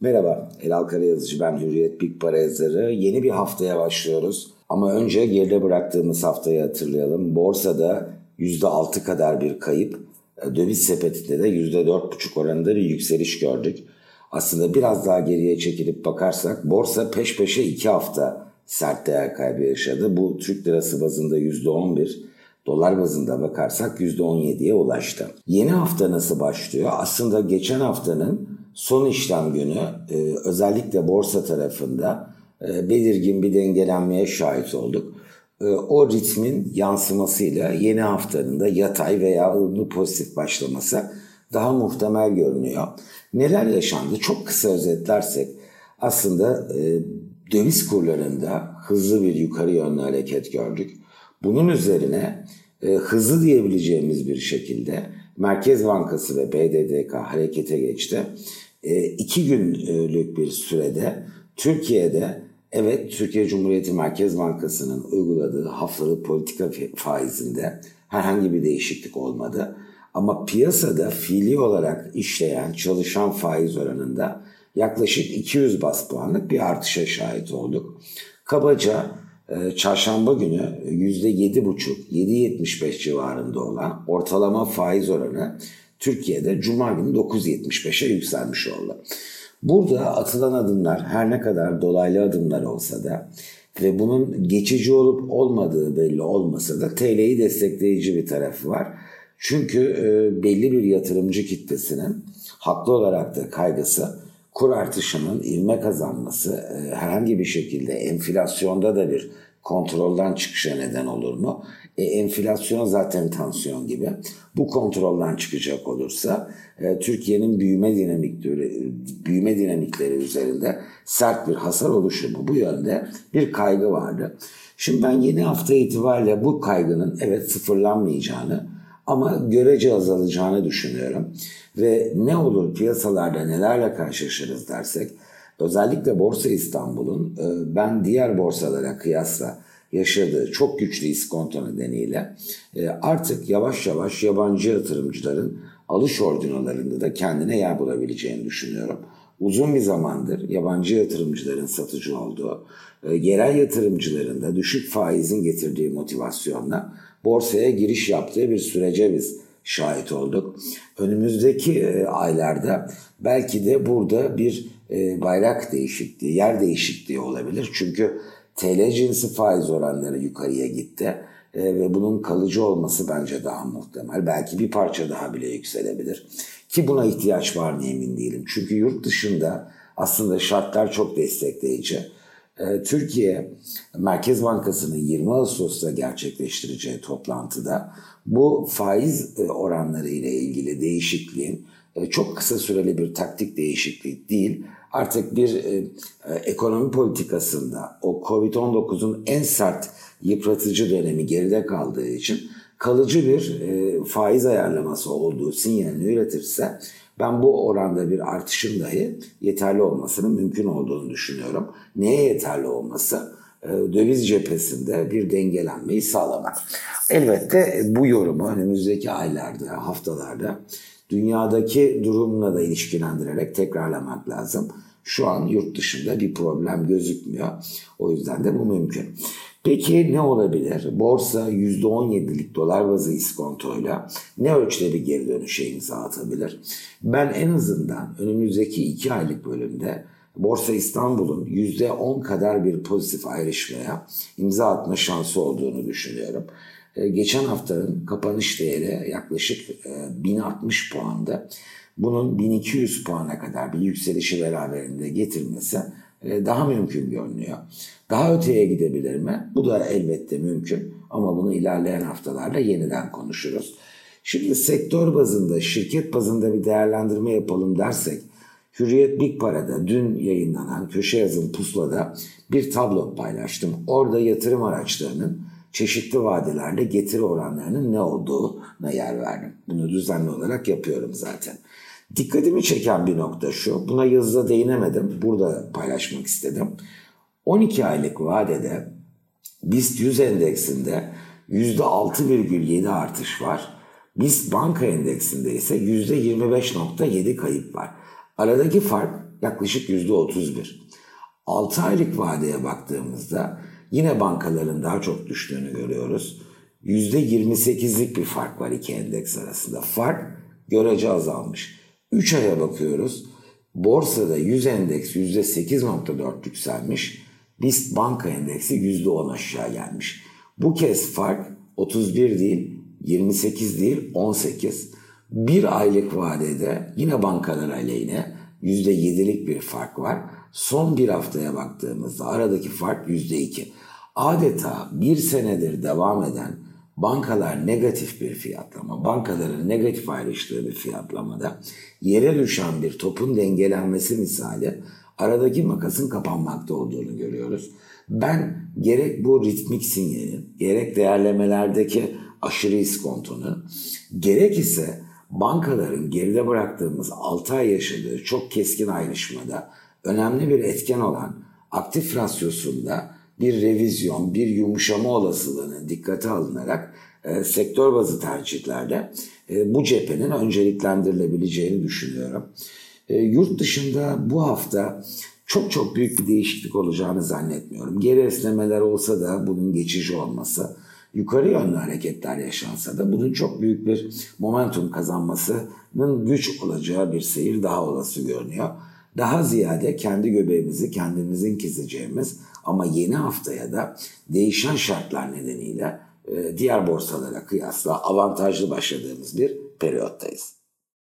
Merhaba, Elal Karayazıcı ben Hürriyet Big Para yazarı. Yeni bir haftaya başlıyoruz. Ama önce geride bıraktığımız haftayı hatırlayalım. Borsada %6 kadar bir kayıp, döviz sepetinde de %4,5 oranında bir yükseliş gördük. Aslında biraz daha geriye çekilip bakarsak borsa peş peşe 2 hafta sert değer kaybı yaşadı. Bu Türk lirası bazında %11, dolar bazında bakarsak %17'ye ulaştı. Yeni hafta nasıl başlıyor? Aslında geçen haftanın son işlem günü e, özellikle borsa tarafında e, belirgin bir dengelenmeye şahit olduk. E, o ritmin yansımasıyla yeni haftanın da yatay veya ılımlı pozitif başlaması daha muhtemel görünüyor. Neler yaşandı? Çok kısa özetlersek aslında döviz kurlarında hızlı bir yukarı yönlü hareket gördük. Bunun üzerine hızlı diyebileceğimiz bir şekilde Merkez Bankası ve BDDK harekete geçti. E, iki günlük bir sürede Türkiye'de evet Türkiye Cumhuriyeti Merkez Bankası'nın uyguladığı haftalık politika faizinde herhangi bir değişiklik olmadı. Ama piyasada fiili olarak işleyen çalışan faiz oranında yaklaşık 200 bas puanlık bir artışa şahit olduk. Kabaca e, çarşamba günü %7,5-7,75 civarında olan ortalama faiz oranı Türkiye'de Cuma günü 9.75'e yükselmiş oldu. Burada atılan adımlar her ne kadar dolaylı adımlar olsa da ve bunun geçici olup olmadığı belli olmasa da TL'yi destekleyici bir tarafı var. Çünkü e, belli bir yatırımcı kitlesinin haklı olarak da kaygısı kur artışının ilme kazanması e, herhangi bir şekilde enflasyonda da bir kontrolden çıkışa neden olur mu? E, enflasyon zaten tansiyon gibi. Bu kontrolden çıkacak olursa e, Türkiye'nin büyüme dinamikleri büyüme dinamikleri üzerinde sert bir hasar oluşur mu? Bu yönde bir kaygı vardı. Şimdi ben yeni hafta itibariyle bu kaygının evet sıfırlanmayacağını ama görece azalacağını düşünüyorum. Ve ne olur piyasalarda nelerle karşılaşırız dersek özellikle Borsa İstanbul'un e, ben diğer borsalara kıyasla yaşadığı çok güçlü iskonto nedeniyle e, artık yavaş yavaş yabancı yatırımcıların alış ordinalarında da kendine yer bulabileceğini düşünüyorum. Uzun bir zamandır yabancı yatırımcıların satıcı olduğu, e, yerel yatırımcıların da düşük faizin getirdiği motivasyonla borsaya giriş yaptığı bir sürece biz şahit olduk. Önümüzdeki e, aylarda belki de burada bir bayrak değişikliği, yer değişikliği olabilir. Çünkü TL cinsi faiz oranları yukarıya gitti e, ve bunun kalıcı olması bence daha muhtemel. Belki bir parça daha bile yükselebilir. Ki buna ihtiyaç var mı emin değilim. Çünkü yurt dışında aslında şartlar çok destekleyici. E, Türkiye Merkez Bankası'nın 20 Ağustos'ta gerçekleştireceği toplantıda bu faiz e, oranları ile ilgili değişikliğin e, çok kısa süreli bir taktik değişiklik değil, artık bir e, ekonomi politikasında o Covid-19'un en sert yıpratıcı dönemi geride kaldığı için kalıcı bir faiz ayarlaması olduğu sinyalini üretirse ben bu oranda bir artışın dahi yeterli olmasının mümkün olduğunu düşünüyorum. Neye yeterli olması? E, döviz cephesinde bir dengelenmeyi sağlamak. Elbette bu yorumu önümüzdeki aylarda, haftalarda dünyadaki durumla da ilişkilendirerek tekrarlamak lazım. Şu an yurt dışında bir problem gözükmüyor. O yüzden de bu mümkün. Peki ne olabilir? Borsa %17'lik dolar bazı iskontoyla ne ölçüde bir geri dönüşe imza atabilir? Ben en azından önümüzdeki 2 aylık bölümde Borsa İstanbul'un %10 kadar bir pozitif ayrışmaya imza atma şansı olduğunu düşünüyorum. Ee, geçen haftanın kapanış değeri yaklaşık 1060 e, puanda. Bunun 1200 puana kadar bir yükselişi beraberinde getirmesi daha mümkün görünüyor. Daha öteye gidebilir mi? Bu da elbette mümkün ama bunu ilerleyen haftalarda yeniden konuşuruz. Şimdi sektör bazında, şirket bazında bir değerlendirme yapalım dersek, Hürriyet Big Para'da dün yayınlanan köşe yazım pusulada bir tablo paylaştım. Orada yatırım araçlarının çeşitli vadelerde getiri oranlarının ne olduğuna yer verdim. Bunu düzenli olarak yapıyorum zaten. Dikkatimi çeken bir nokta şu. Buna yazıda değinemedim. Burada paylaşmak istedim. 12 aylık vadede BIST 100 endeksinde %6,7 artış var. BIST banka endeksinde ise %25,7 kayıp var. Aradaki fark yaklaşık %31. 6 aylık vadeye baktığımızda yine bankaların daha çok düştüğünü görüyoruz. %28'lik bir fark var iki endeks arasında. Fark görece azalmış. 3 aya bakıyoruz. Borsada 100 endeks %8.4 yükselmiş. BIST banka endeksi %10 aşağı gelmiş. Bu kez fark 31 değil, 28 değil, 18. Bir aylık vadede yine bankalar aleyhine %7'lik bir fark var. Son bir haftaya baktığımızda aradaki fark %2. Adeta bir senedir devam eden bankalar negatif bir fiyatlama, bankaların negatif ayrıştığı bir fiyatlamada yere düşen bir topun dengelenmesi misali aradaki makasın kapanmakta olduğunu görüyoruz. Ben gerek bu ritmik sinyalin, gerek değerlemelerdeki aşırı iskontonu, gerek ise bankaların geride bıraktığımız 6 ay yaşadığı çok keskin ayrışmada önemli bir etken olan aktif rasyosunda bir revizyon, bir yumuşama olasılığının dikkate alınarak e, sektör bazı tercihlerde e, bu cephenin önceliklendirilebileceğini düşünüyorum. E, yurt dışında bu hafta çok çok büyük bir değişiklik olacağını zannetmiyorum. Geri esnemeler olsa da bunun geçici olması, yukarı yönlü hareketler yaşansa da bunun çok büyük bir momentum kazanmasının güç olacağı bir seyir daha olası görünüyor. Daha ziyade kendi göbeğimizi kendimizin keseceğimiz ama yeni haftaya da değişen şartlar nedeniyle e, diğer borsalara kıyasla avantajlı başladığımız bir periyottayız.